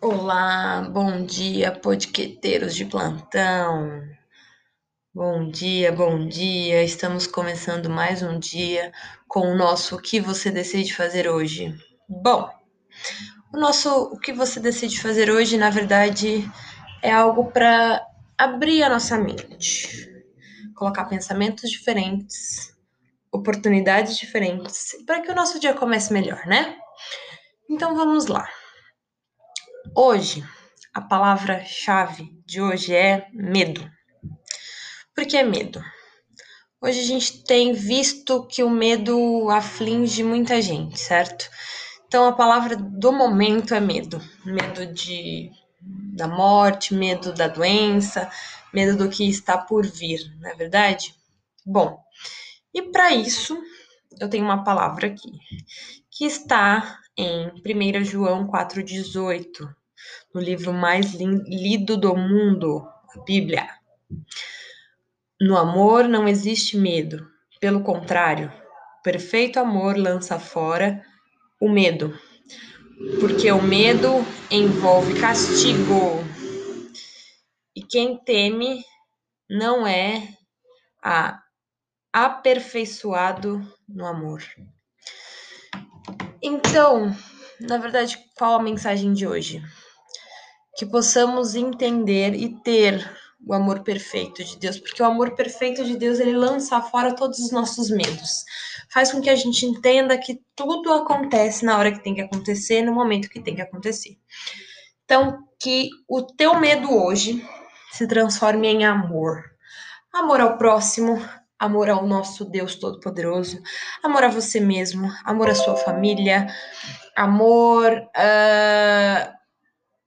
Olá, bom dia, podqueteiros de plantão. Bom dia, bom dia. Estamos começando mais um dia com o nosso O que você decide fazer hoje. Bom, o nosso O que você decide fazer hoje, na verdade, é algo para abrir a nossa mente, colocar pensamentos diferentes, oportunidades diferentes, para que o nosso dia comece melhor, né? Então vamos lá. Hoje, a palavra-chave de hoje é medo. Por que medo? Hoje a gente tem visto que o medo aflige muita gente, certo? Então a palavra do momento é medo. Medo de da morte, medo da doença, medo do que está por vir, não é verdade? Bom, e para isso eu tenho uma palavra aqui que está em 1 João 4,18, no livro mais lido do mundo, a Bíblia. No amor não existe medo, pelo contrário, perfeito amor lança fora o medo, porque o medo envolve castigo. E quem teme não é a aperfeiçoado no amor. Então, na verdade, qual a mensagem de hoje? Que possamos entender e ter o amor perfeito de Deus, porque o amor perfeito de Deus ele lança fora todos os nossos medos. Faz com que a gente entenda que tudo acontece na hora que tem que acontecer, no momento que tem que acontecer. Então, que o teu medo hoje se transforme em amor. Amor ao próximo, amor ao nosso Deus Todo-Poderoso, amor a você mesmo, amor à sua família, amor uh,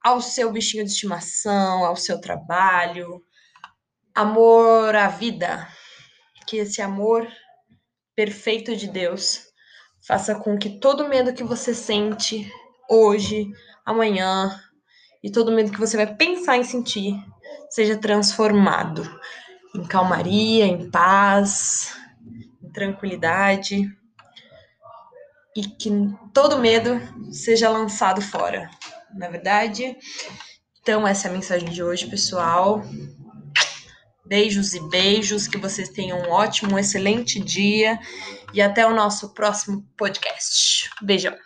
ao seu bichinho de estimação, ao seu trabalho, amor à vida. Que esse amor perfeito de Deus faça com que todo medo que você sente hoje, amanhã e todo medo que você vai pensar em sentir seja transformado em calmaria, em paz, em tranquilidade e que todo medo seja lançado fora. Na é verdade, então essa é a mensagem de hoje, pessoal. Beijos e beijos, que vocês tenham um ótimo, um excelente dia e até o nosso próximo podcast. Beijão.